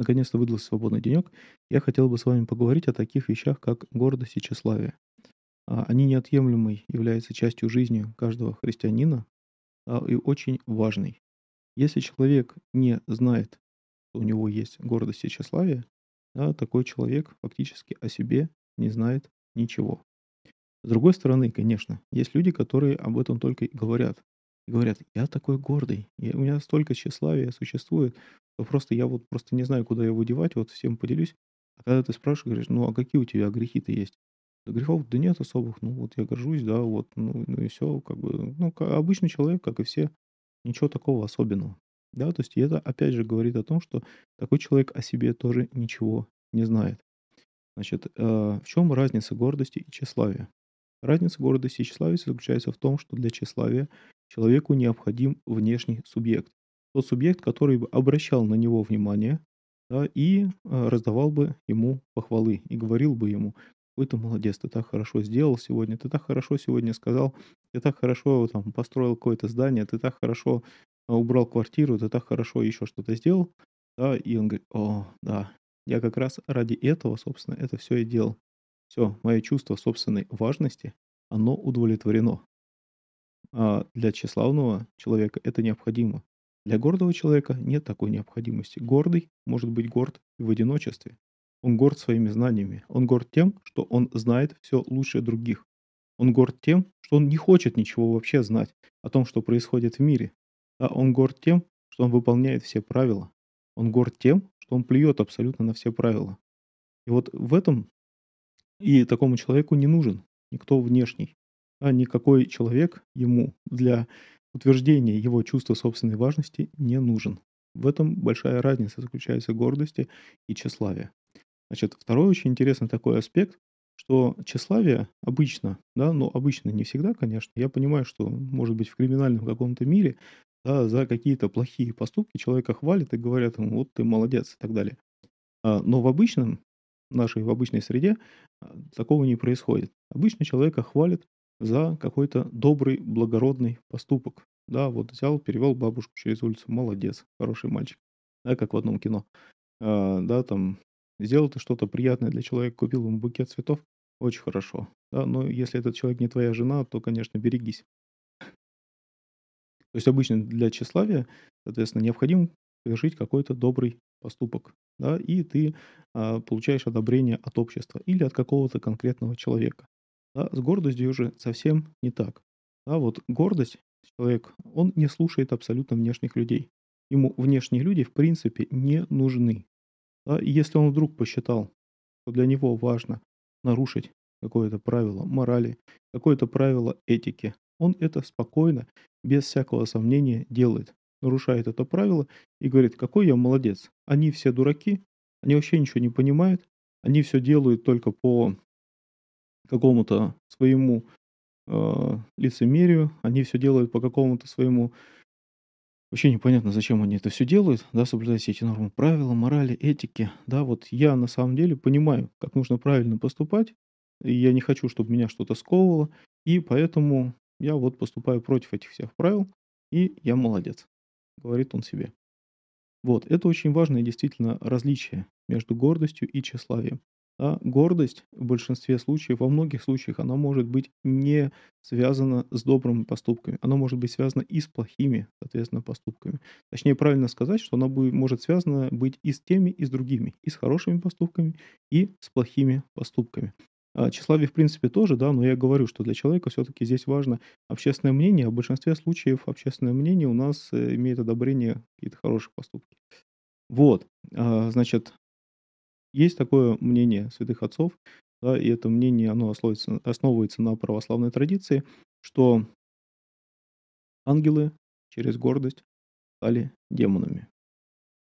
наконец-то выдался свободный денек. Я хотел бы с вами поговорить о таких вещах, как гордость и тщеславие. А, они неотъемлемой являются частью жизни каждого христианина а, и очень важной. Если человек не знает, что у него есть гордость и тщеславие, да, такой человек фактически о себе не знает ничего. С другой стороны, конечно, есть люди, которые об этом только и говорят. И говорят, я такой гордый, и у меня столько тщеславия существует, что просто я вот просто не знаю, куда его девать, вот всем поделюсь. А когда ты спрашиваешь, говоришь, ну а какие у тебя грехи-то есть? Да грехов да нет особых, ну вот я горжусь, да, вот, ну, ну и все, как бы, ну, как обычный человек, как и все, ничего такого особенного. Да, то есть это опять же говорит о том, что такой человек о себе тоже ничего не знает. Значит, э, в чем разница гордости и тщеславия? Разница гордости и тщеславия заключается в том, что для тщеславия человеку необходим внешний субъект. Тот субъект, который бы обращал на него внимание да, и э, раздавал бы ему похвалы и говорил бы ему, "Ой, ты молодец, ты так хорошо сделал сегодня, ты так хорошо сегодня сказал, ты так хорошо там построил какое-то здание, ты так хорошо а, убрал квартиру, ты так хорошо еще что-то сделал". Да, и он говорит: "О, да, я как раз ради этого, собственно, это все и делал. Все, мое чувство собственной важности, оно удовлетворено". А для тщеславного человека это необходимо. Для гордого человека нет такой необходимости. Гордый может быть горд в одиночестве. Он горд своими знаниями. Он горд тем, что он знает все лучше других. Он горд тем, что он не хочет ничего вообще знать о том, что происходит в мире. А он горд тем, что он выполняет все правила. Он горд тем, что он плюет абсолютно на все правила. И вот в этом и такому человеку не нужен никто внешний а никакой человек ему для утверждения его чувства собственной важности не нужен. В этом большая разница заключается гордости и тщеславия. Значит, второй очень интересный такой аспект, что тщеславие обычно, да, но обычно не всегда, конечно, я понимаю, что, может быть, в криминальном каком-то мире да, за какие-то плохие поступки человека хвалят и говорят ему, вот ты молодец и так далее. А, но в обычном, нашей, в обычной среде а, такого не происходит. Обычно человека хвалят за какой-то добрый, благородный поступок. Да, вот взял, перевел бабушку через улицу, молодец, хороший мальчик. Да, как в одном кино. А, да, там, сделал ты что-то приятное для человека, купил ему букет цветов, очень хорошо. Да, но если этот человек не твоя жена, то, конечно, берегись. То есть обычно для тщеславия, соответственно, необходимо совершить какой-то добрый поступок, да, и ты а, получаешь одобрение от общества или от какого-то конкретного человека. Да, с гордостью уже совсем не так. Да, вот гордость человек, он не слушает абсолютно внешних людей. Ему внешние люди в принципе не нужны. Да, и если он вдруг посчитал, что для него важно нарушить какое-то правило морали, какое-то правило этики, он это спокойно, без всякого сомнения делает. Нарушает это правило и говорит, какой я молодец. Они все дураки, они вообще ничего не понимают, они все делают только по какому-то своему э, лицемерию, они все делают по какому-то своему... Вообще непонятно, зачем они это все делают, да, соблюдать все эти нормы, правила, морали, этики, да, вот я на самом деле понимаю, как нужно правильно поступать, и я не хочу, чтобы меня что-то сковывало, и поэтому я вот поступаю против этих всех правил, и я молодец, говорит он себе. Вот, это очень важное действительно различие между гордостью и тщеславием. А гордость в большинстве случаев, во многих случаях, она может быть не связана с добрыми поступками. Она может быть связана и с плохими, соответственно, поступками. Точнее, правильно сказать, что она будет, может связана быть и с теми, и с другими. И с хорошими поступками, и с плохими поступками. А тщеславие, в принципе, тоже, да, но я говорю, что для человека все-таки здесь важно общественное мнение, а в большинстве случаев общественное мнение у нас э, имеет одобрение какие-то хорошие поступки. Вот, а, значит, есть такое мнение святых отцов, да, и это мнение, оно основывается, основывается на православной традиции, что ангелы через гордость стали демонами.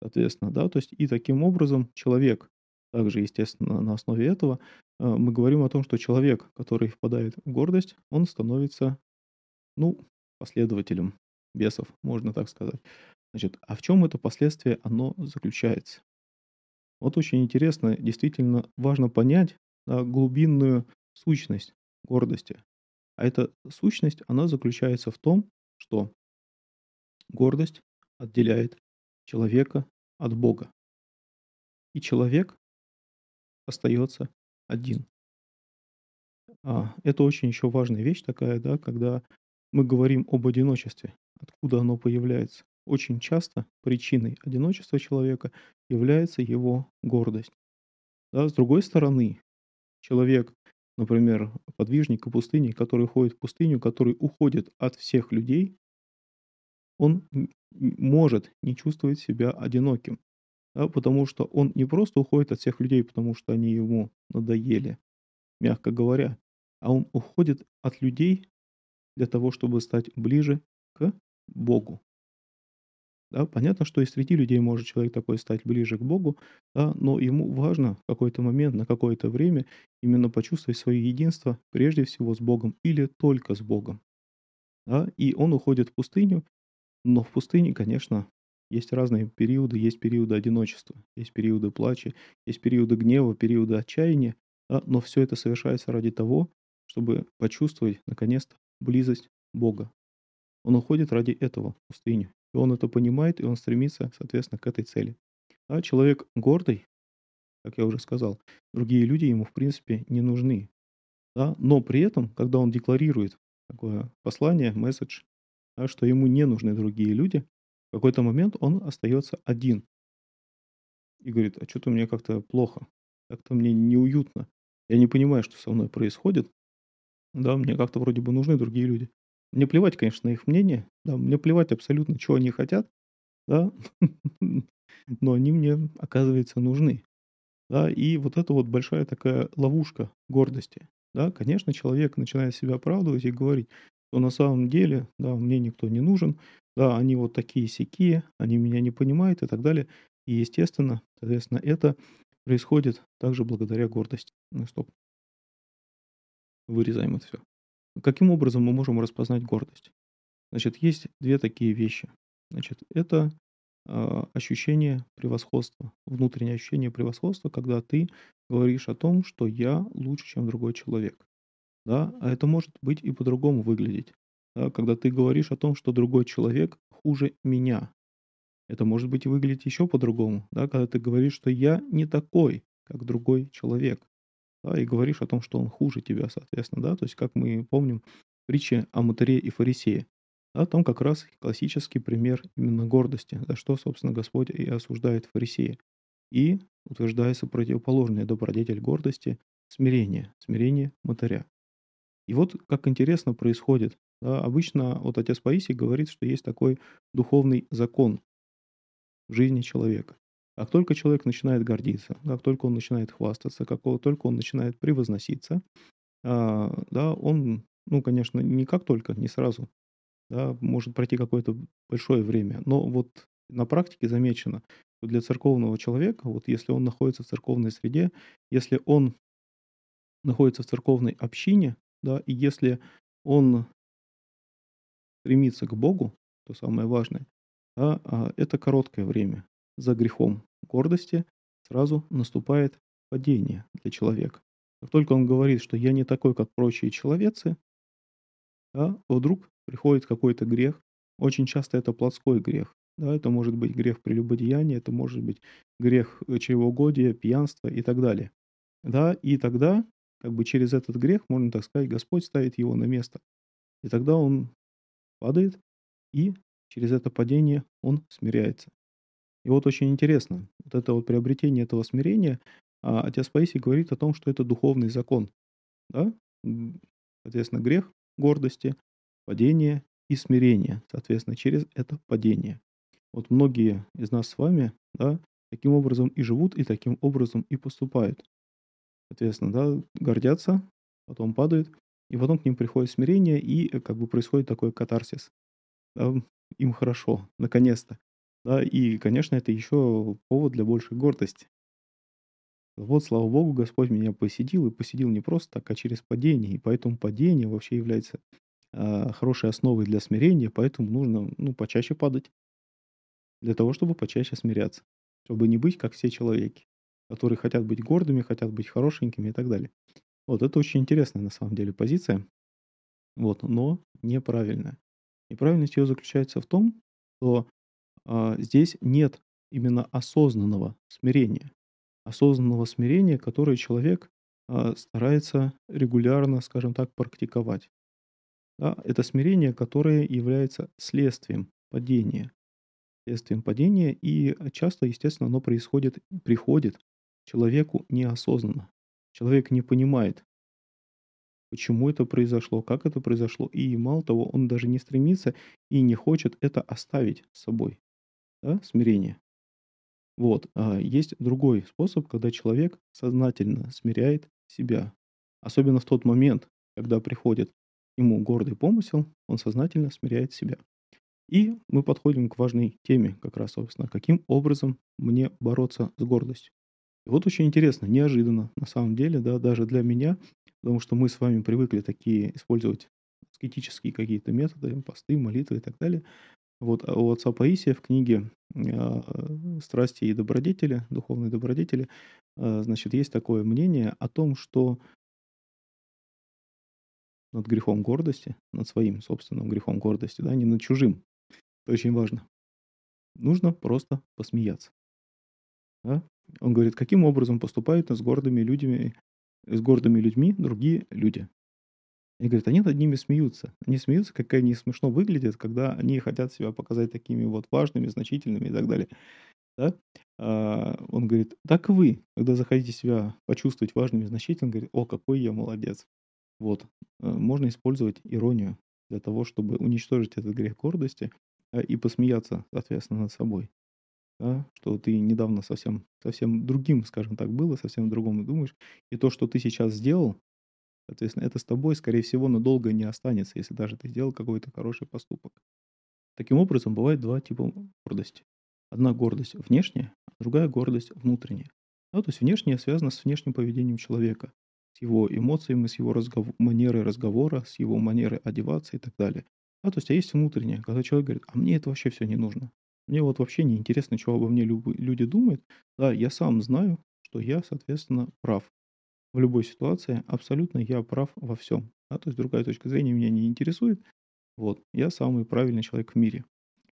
Соответственно, да, то есть и таким образом человек, также, естественно, на основе этого, э, мы говорим о том, что человек, который впадает в гордость, он становится, ну, последователем бесов, можно так сказать. Значит, а в чем это последствие, оно заключается? Вот очень интересно, действительно важно понять да, глубинную сущность гордости. А эта сущность, она заключается в том, что гордость отделяет человека от Бога. и человек остается один. А, это очень еще важная вещь такая, да, когда мы говорим об одиночестве. Откуда оно появляется? Очень часто причиной одиночества человека является его гордость. Да, с другой стороны, человек, например, подвижник и пустыни, который ходит в пустыню, который уходит от всех людей, он может не чувствовать себя одиноким. Да, потому что он не просто уходит от всех людей, потому что они ему надоели, мягко говоря, а он уходит от людей для того, чтобы стать ближе к Богу. Да, понятно, что и среди людей может человек такой стать ближе к Богу, да, но ему важно в какой-то момент, на какое-то время именно почувствовать свое единство прежде всего с Богом или только с Богом. Да, и он уходит в пустыню, но в пустыне, конечно, есть разные периоды, есть периоды одиночества, есть периоды плача, есть периоды гнева, периоды отчаяния, да, но все это совершается ради того, чтобы почувствовать, наконец-то, близость Бога. Он уходит ради этого в пустыню. И он это понимает, и он стремится, соответственно, к этой цели. А человек гордый, как я уже сказал, другие люди ему, в принципе, не нужны. Да? Но при этом, когда он декларирует такое послание, месседж, да, что ему не нужны другие люди, какой-то момент он остается один. И говорит, а что-то мне как-то плохо, как-то мне неуютно. Я не понимаю, что со мной происходит. Да, мне как-то вроде бы нужны другие люди. Мне плевать, конечно, на их мнение. Да, мне плевать абсолютно, чего они хотят. Да, но они мне, оказывается, нужны. Да, и вот это вот большая такая ловушка гордости. Да, конечно, человек начинает себя оправдывать и говорить, что на самом деле, да, мне никто не нужен, да, они вот такие сякие, они меня не понимают и так далее. И, естественно, соответственно, это происходит также благодаря гордости. Ну, стоп. Вырезаем это все. Каким образом мы можем распознать гордость? Значит, есть две такие вещи. Значит, это э, ощущение превосходства, внутреннее ощущение превосходства, когда ты говоришь о том, что я лучше, чем другой человек. Да? А это может быть и по-другому выглядеть. Да? Когда ты говоришь о том, что другой человек хуже меня. Это может быть выглядеть еще по-другому. Да? Когда ты говоришь, что я не такой, как другой человек да, и говоришь о том, что он хуже тебя, соответственно, да, то есть, как мы помним, притча о мутаре и фарисее, да, там как раз классический пример именно гордости, за что, собственно, Господь и осуждает фарисея. И утверждается противоположный добродетель гордости – смирение, смирение мутаря. И вот как интересно происходит. Да, обычно вот отец Паисий говорит, что есть такой духовный закон в жизни человека. Как только человек начинает гордиться, как только он начинает хвастаться, как только он начинает превозноситься, а, да, он, ну, конечно, не как только, не сразу, да, может пройти какое-то большое время, но вот на практике замечено, что для церковного человека, вот если он находится в церковной среде, если он находится в церковной общине, да, и если он стремится к Богу, то самое важное, да, а, это короткое время за грехом гордости сразу наступает падение для человека. Как только он говорит, что я не такой, как прочие человецы, да, вдруг приходит какой-то грех. Очень часто это плотской грех. Да, это может быть грех прелюбодеяния, это может быть грех э, чревоугодия, пьянства и так далее. Да, и тогда, как бы через этот грех, можно так сказать, Господь ставит его на место. И тогда он падает, и через это падение он смиряется. И вот очень интересно, вот это вот приобретение этого смирения, а, отец Паисий говорит о том, что это духовный закон. Да? Соответственно, грех гордости, падение и смирение, соответственно, через это падение. Вот многие из нас с вами, да, таким образом и живут, и таким образом и поступают. Соответственно, да, гордятся, потом падают, и потом к ним приходит смирение, и э, как бы происходит такой катарсис. Им хорошо, наконец-то. Да, и, конечно, это еще повод для большей гордости. Вот, слава Богу, Господь меня посетил, и посетил не просто так, а через падение. И поэтому падение вообще является а, хорошей основой для смирения, поэтому нужно ну, почаще падать. Для того, чтобы почаще смиряться. Чтобы не быть, как все человеки, которые хотят быть гордыми, хотят быть хорошенькими и так далее. Вот это очень интересная на самом деле позиция, вот, но неправильная. Неправильность ее заключается в том, что а, здесь нет именно осознанного смирения. осознанного смирения, которое человек, а, старается регулярно, скажем так, практиковать. Да, это смирение, которое является следствием падения. Следствием падения, и часто, естественно, оно происходит, приходит человеку неосознанно. Человек не понимает, почему это произошло, как это произошло, и мало того, он даже не стремится и не хочет это оставить с собой. Да, смирение. Вот. А есть другой способ, когда человек сознательно смиряет себя. Особенно в тот момент, когда приходит ему гордый помысел, он сознательно смиряет себя. И мы подходим к важной теме, как раз, собственно, каким образом мне бороться с гордостью. И вот очень интересно, неожиданно, на самом деле, да, даже для меня, потому что мы с вами привыкли такие использовать аскетические какие-то методы, посты, молитвы и так далее. Вот а у отца Паисия в книге а, «Страсти и добродетели», «Духовные добродетели», а, значит, есть такое мнение о том, что над грехом гордости, над своим собственным грехом гордости, да, не над чужим. Это очень важно. Нужно просто посмеяться. Да? Он говорит, каким образом поступают с гордыми людьми, с гордыми людьми другие люди. Они говорят, они над ними смеются. Они смеются, как они смешно выглядят, когда они хотят себя показать такими вот важными, значительными и так далее. Да? А, он говорит, так и вы, когда захотите себя почувствовать важным и значительным, говорит, о, какой я молодец. Вот. Э, можно использовать иронию для того, чтобы уничтожить этот грех гордости э, и посмеяться, соответственно, над собой. Да? Что ты недавно совсем, совсем другим, скажем так, было, совсем другому думаешь. И то, что ты сейчас сделал, соответственно, это с тобой, скорее всего, надолго не останется, если даже ты сделал какой-то хороший поступок. Таким образом, бывает два типа гордости. Одна гордость внешняя, а другая гордость внутренняя. Да, то есть внешняя связана с внешним поведением человека с его эмоциями, с его разгов... манерой разговора, с его манерой одеваться и так далее. Да, то есть, а есть внутреннее, когда человек говорит, а мне это вообще все не нужно. Мне вот вообще не интересно, что обо мне люди думают. Да, я сам знаю, что я, соответственно, прав. В любой ситуации абсолютно я прав во всем. Да, то есть другая точка зрения меня не интересует. Вот, я самый правильный человек в мире.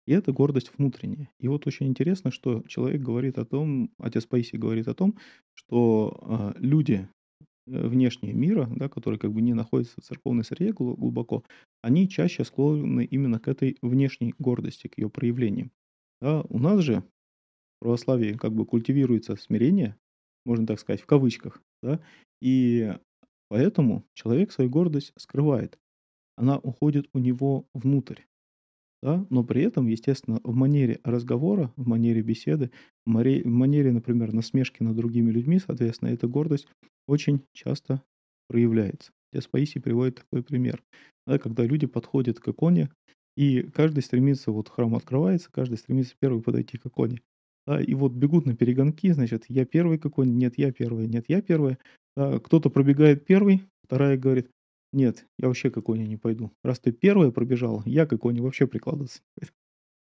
И это гордость внутренняя. И вот очень интересно, что человек говорит о том, отец Паисий говорит о том, что э, люди, внешние мира, да, которые как бы не находятся в церковной среде глубоко, они чаще склонны именно к этой внешней гордости, к ее проявлениям. Да, у нас же в православии как бы культивируется смирение, можно так сказать, в кавычках, да, и поэтому человек свою гордость скрывает. Она уходит у него внутрь. Да? Но при этом, естественно, в манере разговора, в манере беседы, в манере, например, насмешки над другими людьми, соответственно, эта гордость очень часто проявляется. Здесь приводит такой пример, да, когда люди подходят к иконе, и каждый стремится, вот храм открывается, каждый стремится первый подойти к иконе. Да, и вот бегут на перегонки, значит, я первый к иконе, нет, я первый, нет, я первый. Да, кто-то пробегает первый, вторая говорит, нет, я вообще к иконе не пойду. Раз ты первая пробежал, я к иконе вообще прикладываться не пойду.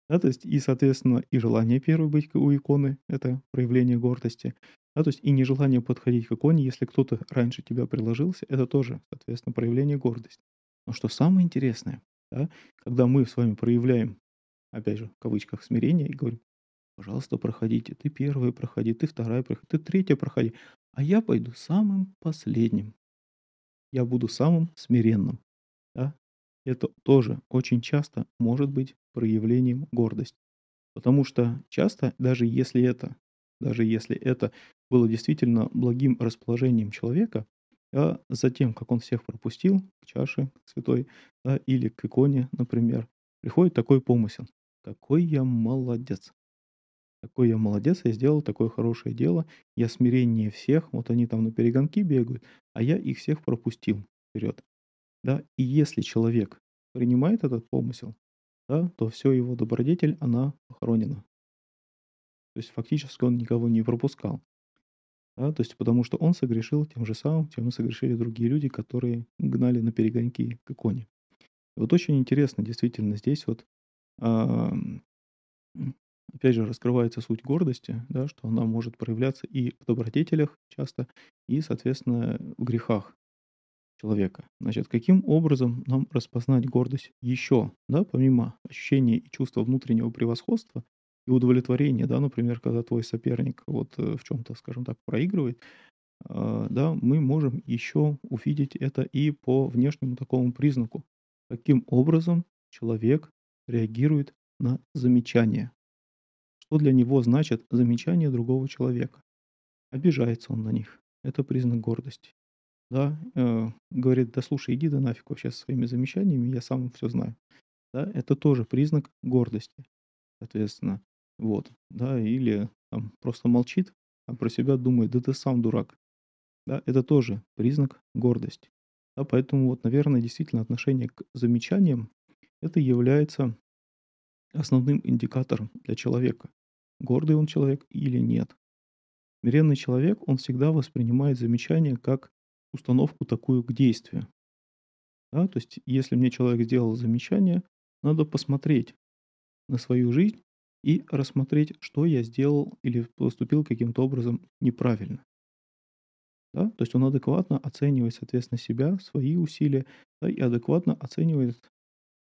Да, то есть и, соответственно, и желание первой быть у иконы– это проявление гордости. Да, то есть и нежелание подходить к иконе, если кто-то раньше тебя приложился, это тоже, соответственно, проявление гордости. Но что самое интересное, да, когда мы с вами проявляем, опять же, в кавычках, смирение и говорим, пожалуйста, проходите, ты первая проходи, ты вторая проходи, ты третья проходи, а я пойду самым последним. Я буду самым смиренным. Да? Это тоже очень часто может быть проявлением гордости. Потому что часто, даже если это, даже если это было действительно благим расположением человека, а затем, как он всех пропустил к чаше святой да, или к иконе, например, приходит такой помысел. Какой я молодец. Какой я молодец, я сделал такое хорошее дело, я смирение всех, вот они там на перегонки бегают, а я их всех пропустил вперед. Да, и если человек принимает этот помысел, да, то все его добродетель, она похоронена. То есть фактически он никого не пропускал. Да, то есть потому что он согрешил тем же самым, чем согрешили другие люди, которые гнали на перегонки к иконе. Вот очень интересно, действительно, здесь вот а, опять же раскрывается суть гордости, да, что она может проявляться и в добродетелях часто, и, соответственно, в грехах человека. Значит, каким образом нам распознать гордость еще, да, помимо ощущения и чувства внутреннего превосходства, и удовлетворение, да, например, когда твой соперник вот, э, в чём-то, скажем так, проигрывает, а, да, мы можем еще увидеть это и по внешнему такому признаку. Каким образом человек реагирует на замечания. Что для него значит замечание другого человека? Обижается он на них. Это признак гордости. Да, э, говорит: "Да слушай, иди ты нафиг вообще со своими замечаниями, я сам всё знаю". Да, это тоже признак гордости. Соответственно, вот, да, или там просто молчит, а про себя думает: "Да ты сам дурак". Да, это тоже признак гордости. Да, поэтому вот, наверное, действительно отношение к замечаниям- это является основным индикатором для человека, гордый он человек или нет. Смиренный человек, он всегда воспринимает замечание как установку такую к действию. Да, то есть, если мне человек сделал замечание, надо посмотреть на свою жизнь и рассмотреть, что я сделал или поступил каким-то образом неправильно. Да, то есть он адекватно оценивает, соответственно, себя, свои усилия, да, и адекватно оценивает,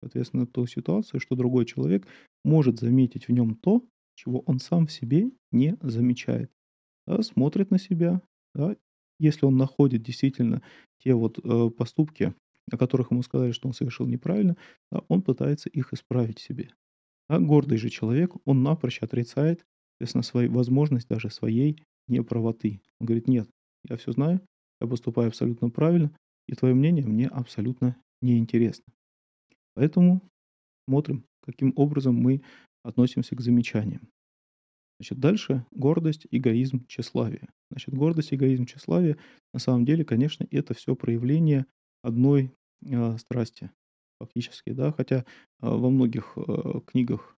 соответственно, ту ситуацию, что другой человек может заметить в нем то, чего он сам в себе не замечает. Да, смотрит на себя, да. Если он находит действительно те вот, э, поступки, о которых ему сказали, что он совершил неправильно, да, он пытается их исправить себе. А гордый же человек, он напрочь отрицает, соответственно, свои возможность даже своей неправоты. Он говорит: "Нет, я всё знаю, я поступаю абсолютно правильно, и твое мнение мне абсолютно неинтересно". Поэтому смотрим, каким образом мы относимся к замечаниям. Значит, дальше гордость, эгоизм, тщеславие. Значит, гордость, эгоизм, тщеславие на самом деле, конечно, это всё проявление одной, а, страсти фактически, да. Хотя, а, во многих, э, книгах,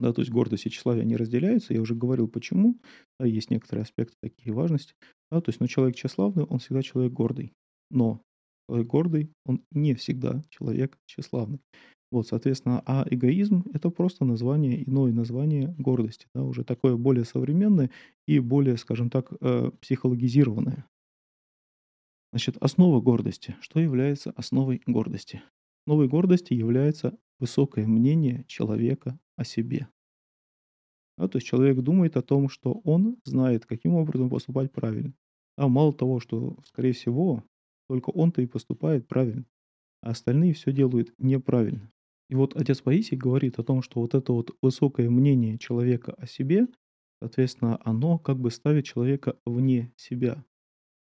да, то есть гордость и тщеславие, они разделяются. Я уже говорил почему. Да, есть некоторые аспекты такие важности. Да, то есть, но человек тщеславный, он всегда человек гордый. Но человек гордый, он не всегда человек тщеславный. Вот, соответственно, а эгоизм- это просто название, иное название гордости, да, уже такое более современное и более, скажем так, э, психологизированное. Значит, основа гордости. Что является основой гордости? Основой гордости является высокое мнение человека о себе. Да, то есть человек думает о том, что он знает, каким образом поступать правильно. А мало того, что, скорее всего, только он-то и поступает правильно, а остальные всё делают неправильно. И вот отец Паисий говорит о том, что вот это вот высокое мнение человека о себе, соответственно, оно как бы ставит человека вне себя.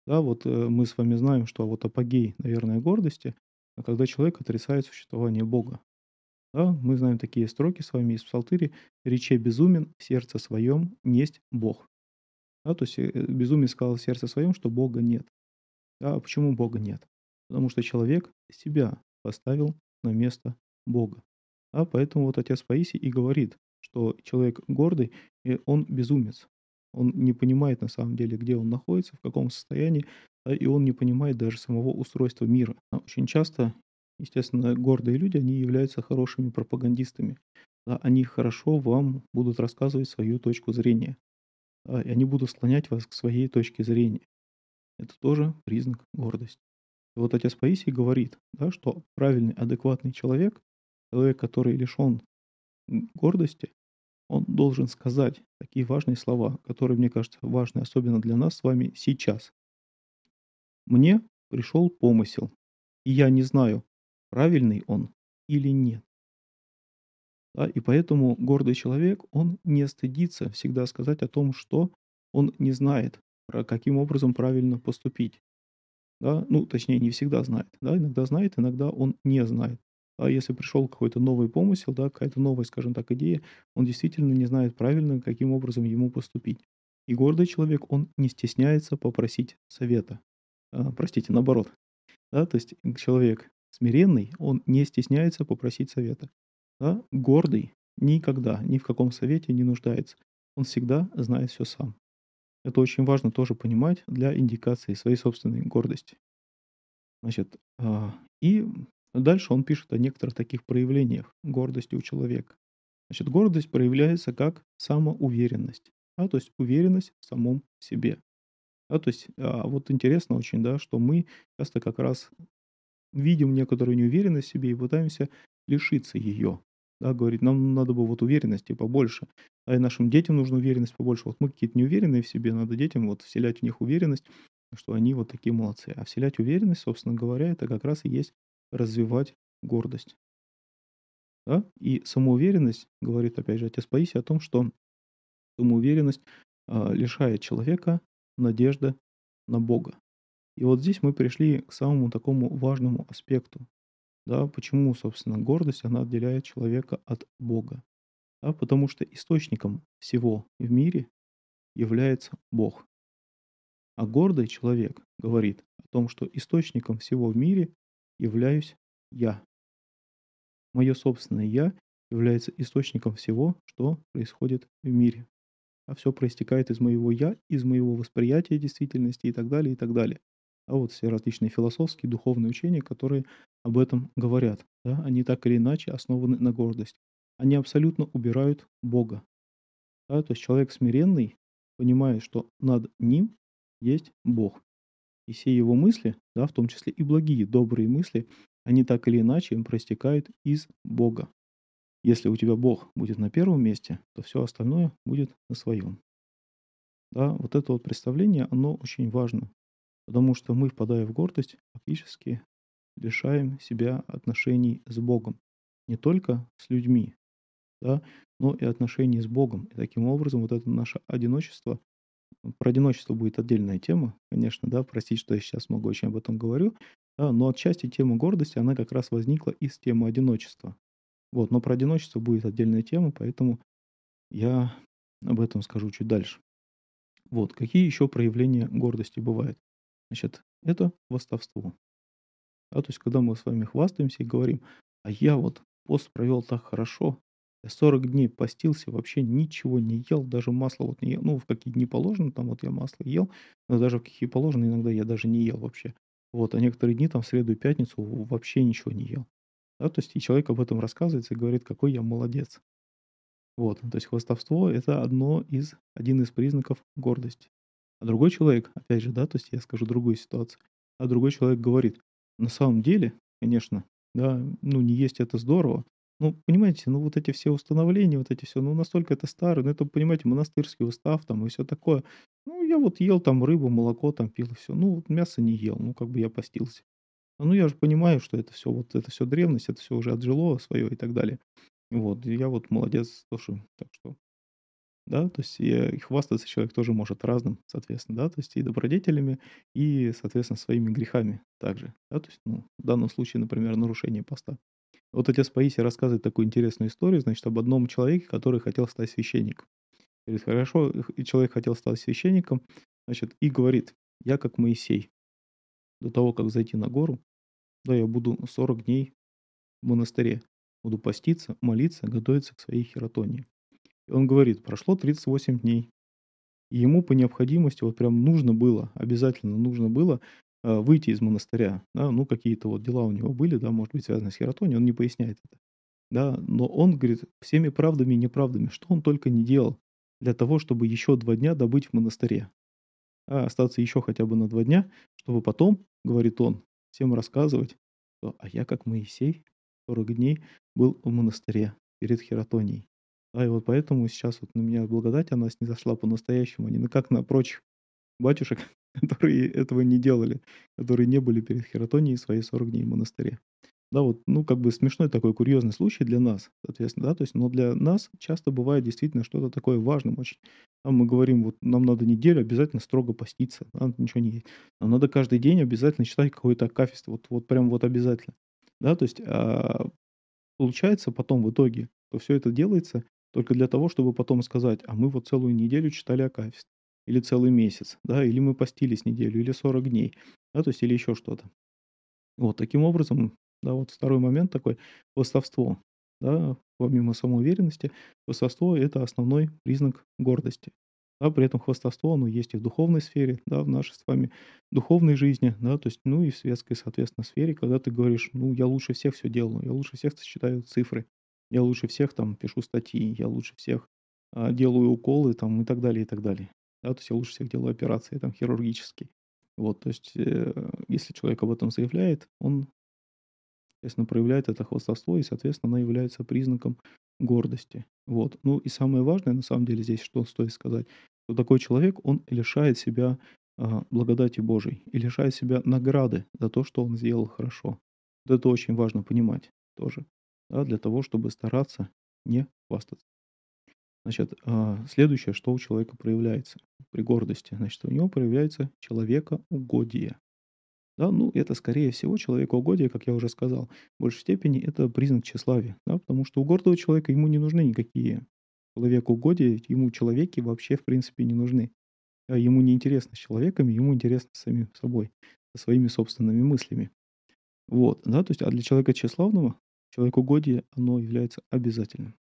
Да, вот, э, мы с вами знаем, что вот апогей, наверное, гордости- когда человек отрицает существование Бога. Да, мы знаем такие строки с вами из Псалтыри: "Рече безумен в сердце своем: несть Бог". Да, то есть, э, безумец сказал в сердце своем, что Бога нет. Да, а почему Бога нет? Потому что человек себя поставил на место Бога. Да, поэтому вот отец Паисий и говорит, что человек гордый, и он безумец. Он не понимает на самом деле, где он находится, в каком состоянии, да, и он не понимает даже самого устройства мира. А очень часто, естественно, гордые люди, они являются хорошими пропагандистами. Да, они хорошо вам будут рассказывать свою точку зрения. Да, и они будут склонять вас к своей точке зрения. Это тоже признак гордости. Вот отец Паисий говорит, да, что правильный, адекватный человек, человек, который лишён, м, гордости, он должен сказать такие важные слова, которые, мне кажется, важны особенно для нас с вами сейчас. "Мне пришёл помысел, и я не знаю, правильный он или нет". Да, и поэтому гордый человек, он не стыдится всегда сказать о том, что он не знает, каким образом правильно поступить. Да, ну, точнее, не всегда знает, да, иногда знает, иногда он не знает. А если пришёл какой-то новый помысел, да, какая-то новая, скажем так, идея, он действительно не знает правильно, каким образом ему поступить. И гордый человек, он не стесняется попросить совета. А, простите, наоборот. Да, то есть человек смиренный, он не стесняется попросить совета. Да, гордый никогда ни в каком совете не нуждается. Он всегда знает всё сам. Это очень важно тоже понимать для индикации своей собственной гордости. Значит, а, и дальше он пишет о некоторых таких проявлениях гордости у человека. Значит, гордость проявляется как самоуверенность, да, то есть уверенность в самом себе. Да, то есть, а, вот интересно очень, да, что мы часто как раз видим некоторую неуверенность в себе и пытаемся лишиться её. да, говорит: "Нам надо бы вот уверенности побольше, а и нашим детям нужна уверенность побольше. Вот мы какие-то неуверенные в себе, надо детям вот вселять в них уверенность, что они вот такие молодцы". А вселять уверенность, собственно говоря, это как раз и есть развивать гордость. Да? И самоуверенность, говорит опять же отец Паисий о том, что самоуверенность, а, лишает человека надежды на Бога. И вот здесь мы пришли к самому такому важному аспекту. Да, почему, собственно, гордость, она отделяет человека от Бога. Да, потому что источником всего в мире является Бог. А гордый человек говорит о том, что источником всего в мире являюсь я. Мое собственное я является источником всего, что происходит в мире. А все проистекает из моего я, из моего восприятия действительности и так далее, и так далее. А вот все различные философские, духовные учения, которые об этом говорят, да, они так или иначе основаны на гордости. Они абсолютно убирают Бога. Да, то есть человек смиренный понимает, что над ним есть Бог. И все его мысли, да, в том числе и благие, добрые мысли, они так или иначе им проистекают из Бога. Если у тебя Бог будет на первом месте, то все остальное будет на своем. Да, вот это вот представление, оно очень важно. Потому что мы, впадая в гордость, фактически лишаем себя отношений с Богом. Не только с людьми, да, но и отношений с Богом. И таким образом вот это наше одиночество, про одиночество будет отдельная тема, конечно, да, простите, что я сейчас много очень об этом говорю, да, но отчасти тема гордости, она как раз возникла из темы одиночества. Вот, но про одиночество будет отдельная тема, поэтому я об этом скажу чуть дальше. Вот, какие еще проявления гордости бывают? Значит, это хвастовство. Да, то есть, когда мы с вами хвастаемся и говорим, а я вот пост провел так хорошо, я 40 дней постился, вообще ничего не ел, даже масло вот не ел. Ну, в какие дни положено, там вот я масло ел, но даже в какие положено, иногда я даже не ел вообще. Вот, а некоторые дни, там, в среду и пятницу вообще ничего не ел. Да, то есть, и человек об этом рассказывает и говорит, какой я молодец. Вот, то есть хвастовство– это одно из, один из признаков гордости. А другой человек, опять же, да, то есть я скажу другую ситуацию, а другой человек говорит, на самом деле, конечно, да, ну не есть это здорово, ну, понимаете, ну вот эти все установления, вот эти все, ну настолько это старое, ну это, понимаете, монастырский устав там и все такое. Ну, я вот ел там рыбу, молоко там пил и все. Ну, вот мясо не ел, ну как бы я постился. Ну, я же понимаю, что это все, вот это все древность, это все уже отжило свое и так далее. Вот, и я вот молодец тоже, так что да, то есть и, э, и хвастаться человек тоже может разным, соответственно, да, то есть и добродетелями, и, соответственно, своими грехами также, да, то есть, ну, в данном случае, например, нарушение поста. Вот отец Паисий рассказывает такую интересную историю, значит, об одном человеке, который хотел стать священником. Говорит, хорошо, человек хотел стать священником, значит, и говорит, я как Моисей, до того, как зайти на гору, да, я буду 40 дней в монастыре, буду поститься, молиться, готовиться к своей хератонии. И он говорит, прошло 38 дней. И ему по необходимости вот прям нужно было, обязательно нужно было э, выйти из монастыря. Да, ну, какие-то вот дела у него были, да, может быть, связанные с хератонией, он не поясняет это. Да, но он говорит всеми правдами и неправдами, что он только не делал для того, чтобы еще два дня добыть в монастыре. А остаться еще хотя бы на два дня, чтобы потом, говорит он, всем рассказывать, что «а я как Моисей 40 дней был в монастыре перед хератонией». Да, и вот поэтому сейчас вот на меня благодать, она снизошла по-настоящему, а не как на прочих батюшек, которые этого не делали, которые не были перед хератонией свои 40 дней в монастыре. Да, вот, ну, как бы смешной такой курьезный случай для нас, соответственно, да, то есть, но для нас часто бывает действительно что-то такое важным очень. Там мы говорим, вот нам надо неделю обязательно строго поститься, да, ничего не есть. Нам надо каждый день обязательно читать какое-то акафист, вот, вот прям вот обязательно. Да, то есть а, получается потом в итоге, что все это делается только для того, чтобы потом сказать, а мы вот целую неделю читали акафист, или целый месяц, да, или мы постились неделю, или 40 дней, да, то есть или еще что-то. Вот таким образом, да, вот второй момент такой, хвастовство, да, помимо самоуверенности, хвастовство– это основной признак гордости. Да, при этом хвастовство, оно есть и в духовной сфере, да, в нашей с вами духовной жизни, да, то есть, ну и в светской, соответственно, сфере, когда ты говоришь, ну, я лучше всех все делаю, я лучше всех сочетаю цифры, я лучше всех там пишу статьи, я лучше всех а, делаю уколы там и так далее, и так далее. Да, то есть я лучше всех делаю операции там хирургические. Вот, то есть, э, если человек об этом заявляет, он соответственно, проявляет это хвастовство, и, соответственно, оно является признаком гордости. Вот. Ну и самое важное, на самом деле, здесь что стоит сказать, что такой человек, он лишает себя а, благодати Божией и лишает себя награды за то, что он сделал хорошо. Вот это очень важно понимать тоже, да, для того, чтобы стараться не хвастаться. Значит, а, следующее, что у человека проявляется при гордости, значит, у него проявляется человекоугодие. Да, ну, это, скорее всего, человекоугодие, как я уже сказал, в большей степени это признак тщеславия, да, потому что у гордого человека ему не нужны никакие человекоугодия, ему человеки вообще, в принципе, не нужны. А ему не интересно с человеками, ему интересно с самим собой, со своими собственными мыслями. Вот, да, то есть, а для человека тщеславного человекоугодие, оно является обязательным.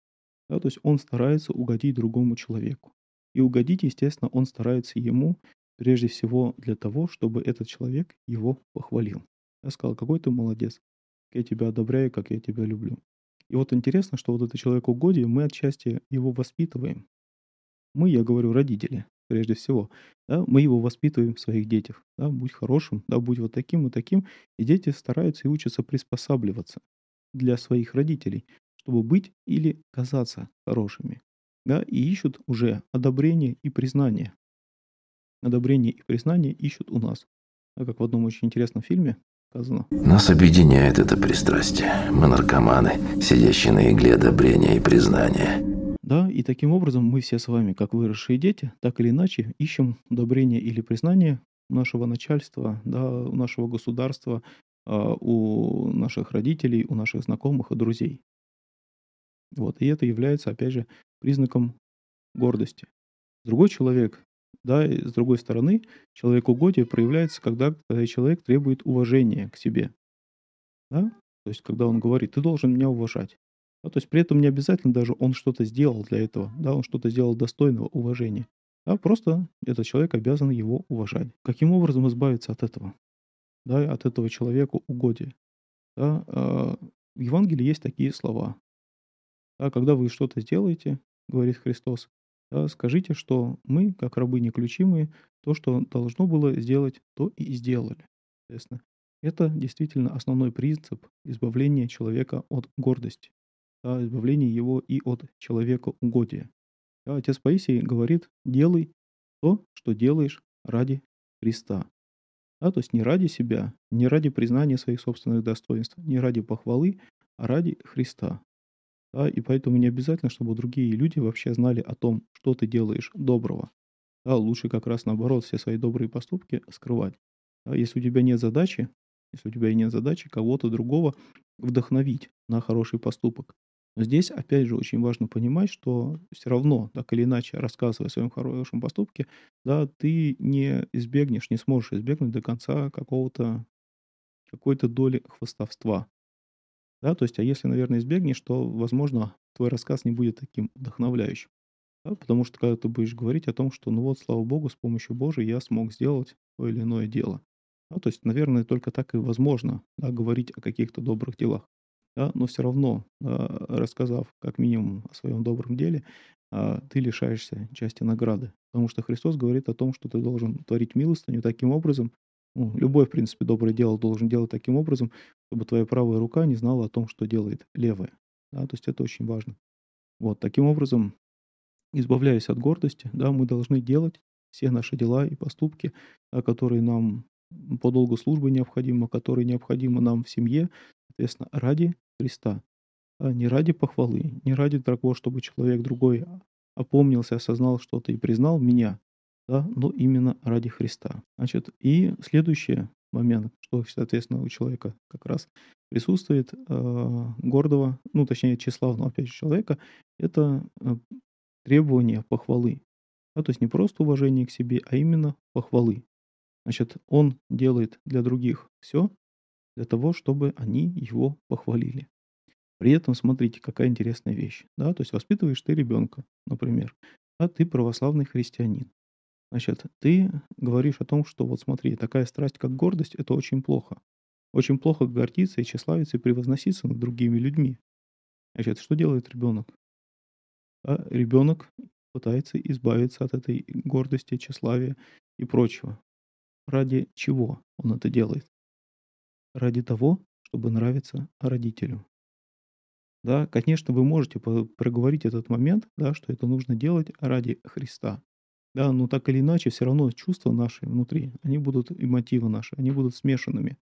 Да, то есть он старается угодить другому человеку. И угодить, естественно, он старается ему прежде всего для того, чтобы этот человек его похвалил. Я сказал, какой ты молодец, как я тебя одобряю, как я тебя люблю. И вот интересно, что вот это человекоугодие, мы отчасти его воспитываем. Мы, я говорю, родители, прежде всего. Да, мы его воспитываем в своих детях. Да, будь хорошим, да, будь вот таким и таким. И дети стараются и учатся приспосабливаться для своих родителей чтобы быть или казаться хорошими. Да, и ищут уже одобрение и признание. Одобрение и признание ищут у нас. Да, как в одном очень интересном фильме сказано. Нас объединяет это пристрастие. Мы наркоманы, сидящие на игле одобрения и признания. Да, и таким образом мы все с вами, как выросшие дети, так или иначе ищем одобрение или признание у нашего начальства, да, у нашего государства, а, у наших родителей, у наших знакомых и друзей. Вот, и это является, опять же, признаком гордости. Другой человек, да, и с другой стороны, человек угодия проявляется, когда, когда человек требует уважения к себе. Да? То есть, когда он говорит, ты должен меня уважать. Да, то есть, при этом не обязательно даже он что-то сделал для этого, да, он что-то сделал достойного уважения. Да, просто этот человек обязан его уважать. Каким образом избавиться от этого? Да, от этого человека угодия. Да, э, в Евангелии есть такие слова. А когда вы что-то сделаете, говорит Христос, да, скажите, что мы, как рабы неключимые, то, что должно было сделать, то и сделали. Соответственно, это действительно основной принцип избавления человека от гордости, да, избавления его и от человека угодия. Да, отец Паисий говорит, делай то, что делаешь ради Христа. Да, то есть не ради себя, не ради признания своих собственных достоинств, не ради похвалы, а ради Христа. Да, и поэтому не обязательно, чтобы другие люди вообще знали о том, что ты делаешь доброго. Да, лучше как раз наоборот все свои добрые поступки скрывать. Да, если у тебя нет задачи, если у тебя нет задачи кого-то другого вдохновить на хороший поступок. Но здесь, опять же, очень важно понимать, что все равно, так или иначе, рассказывая о своем хорошем поступке, да, ты не избегнешь, не сможешь избегнуть до конца какого-то какой-то доли хвостовства. Да, то есть, а если, наверное, избегнешь, то, возможно, твой рассказ не будет таким вдохновляющим. Да, потому что когда ты будешь говорить о том, что ну вот, слава богу, с помощью Божией я смог сделать то или иное дело. Да, то есть, наверное, только так и возможно да, говорить о каких-то добрых делах. Да, но все равно, да, рассказав как минимум о своем добром деле, а, ты лишаешься части награды. Потому что Христос говорит о том, что ты должен творить милостыню таким образом, ну, любое, в принципе, доброе дело должен делать таким образом, чтобы твоя правая рука не знала о том, что делает левая. Да, то есть это очень важно. Вот, таким образом, избавляясь от гордости, да, мы должны делать все наши дела и поступки, да, которые нам по долгу службы необходимы, которые необходимы нам в семье, соответственно, ради Христа. А не ради похвалы, не ради того, чтобы человек другой опомнился, осознал что-то и признал меня, да, но именно ради Христа. Значит, и следующий момент, что, соответственно, у человека как раз присутствует э, гордого, ну, точнее, тщеславного, опять же, человека, это э, требование похвалы. Да, то есть не просто уважение к себе, а именно похвалы. Значит, он делает для других все для того, чтобы они его похвалили. При этом, смотрите, какая интересная вещь. Да? То есть воспитываешь ты ребенка, например, а ты православный христианин. Значит, ты говоришь о том, что вот смотри, такая страсть, как гордость, это очень плохо. Очень плохо гордиться и тщеславиться и превозноситься над другими людьми. Значит, что делает ребенок? А ребенок пытается избавиться от этой гордости, тщеславия и прочего. Ради чего он это делает? Ради того, чтобы нравиться родителю. Да, конечно, вы можете проговорить этот момент, да, что это нужно делать ради Христа. Да, но так или иначе все равно чувства наши внутри, они будут и мотивы наши, они будут смешанными.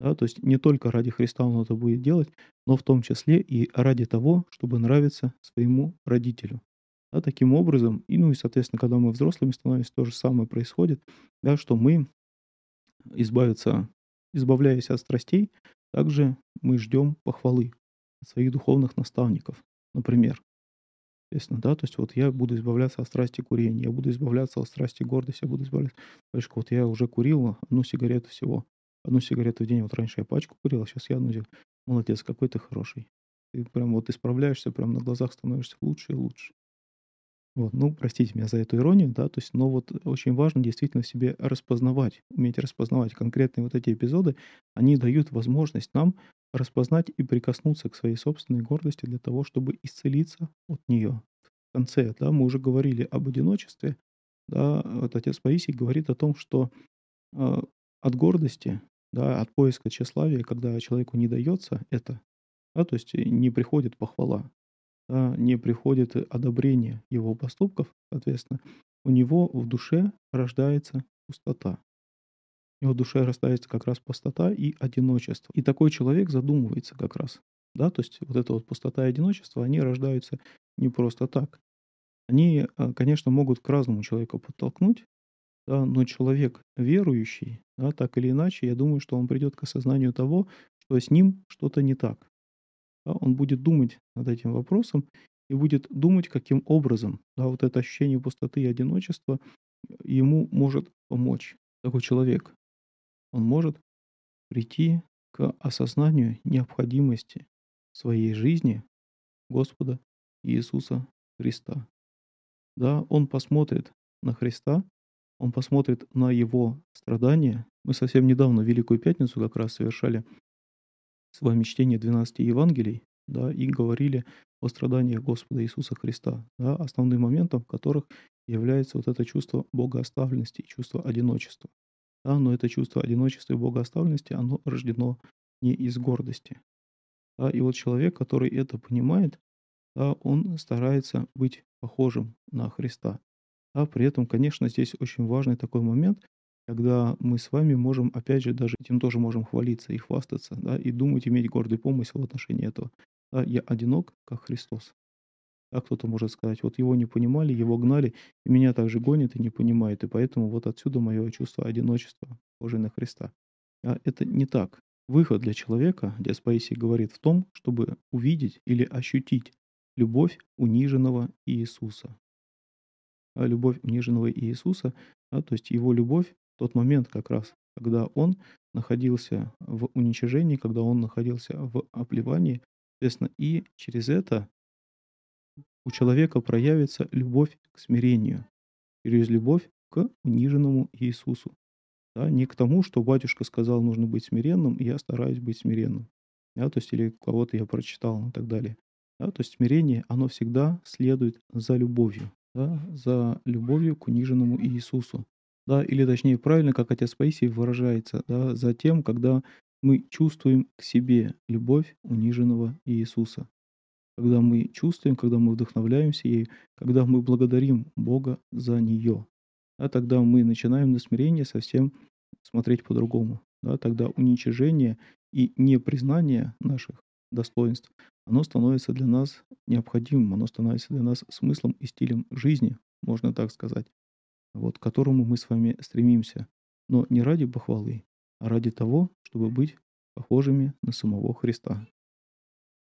Да, то есть не только ради Христа он это будет делать, но в том числе и ради того, чтобы нравиться своему родителю. Да, таким образом, и, ну и, соответственно, когда мы взрослыми становимся, то же самое происходит, да, что мы избавиться, избавляясь от страстей, также мы ждем похвалы от своих духовных наставников, например. Естественно, да, то есть вот я буду избавляться от страсти курения, я буду избавляться от страсти гордости, я буду избавляться. Пашка, вот я уже курил одну сигарету всего, одну сигарету в день. Вот раньше я пачку курил, а сейчас я одну. Молодец, какой ты хороший. Ты прям вот исправляешься, прям на глазах становишься лучше и лучше. Вот, ну, простите меня за эту иронию, да, то есть, но вот очень важно действительно себе распознавать, уметь распознавать конкретные вот эти эпизоды, они дают возможность нам распознать и прикоснуться к своей собственной гордости для того, чтобы исцелиться от нее. В конце, да, мы уже говорили об одиночестве, да, вот отец Паисий говорит о том, что э, от гордости, да, от поиска тщеславия, когда человеку не дается это, да, то есть не приходит похвала, да, не приходит одобрение его поступков, соответственно, у него в душе рождается пустота. Него в душе рождается как раз пустота и одиночество. И такой человек задумывается как раз. Да, то есть вот эта вот пустота и одиночество, они рождаются не просто так. Они, а, конечно, могут к разному человеку подтолкнуть, да, но человек верующий, да, так или иначе, я думаю, что он придет к осознанию того, что с ним что-то не так да, он будет думать над этим вопросом и будет думать, каким образом да, вот это ощущение пустоты и одиночества ему может помочь. Такой человек, он может прийти к осознанию необходимости своей жизни Господа Иисуса Христа. Да, он посмотрит на Христа, он посмотрит на его страдания. Мы совсем недавно, Великую Пятницу, как раз совершали с вами чтение 12 Евангелий, да, и говорили о страданиях Господа Иисуса Христа, да, основным моментом которых является вот это чувство богооставленности и чувство одиночества. Да, но это чувство одиночества и богооставленности, оно рождено не из гордости. Да, и вот человек, который это понимает, да, он старается быть похожим на Христа. Да, при этом, конечно, здесь очень важный такой момент, когда мы с вами можем, опять же, даже этим тоже можем хвалиться и хвастаться, да, и думать, иметь гордый помысел в отношении этого. Да, я одинок, как Христос. Да, кто-то может сказать, вот его не понимали, его гнали, и меня также гонят и не понимают, и поэтому вот отсюда мое чувство одиночества, похожее на Христа. А это не так. Выход для человека, Диас Паисий говорит, в том, чтобы увидеть или ощутить любовь униженного Иисуса. А любовь униженного Иисуса, да, то есть его любовь тот момент как раз, когда он находился в уничижении, когда он находился в оплевании, соответственно, и через это у человека проявится любовь к смирению, через любовь к униженному Иисусу. Да, не к тому, что батюшка сказал, нужно быть смиренным, и я стараюсь быть смиренным. Да, то есть, или кого-то я прочитал и так далее. Да, то есть смирение, оно всегда следует за любовью, да, за любовью к униженному Иисусу да, или точнее правильно, как отец Паисий выражается, да, за тем, когда мы чувствуем к себе любовь униженного Иисуса. Когда мы чувствуем, когда мы вдохновляемся ей, когда мы благодарим Бога за нее. Да, тогда мы начинаем на смирение совсем смотреть по-другому. Да, тогда уничижение и непризнание наших достоинств, оно становится для нас необходимым, оно становится для нас смыслом и стилем жизни, можно так сказать вот, к которому мы с вами стремимся. Но не ради похвалы, а ради того, чтобы быть похожими на самого Христа.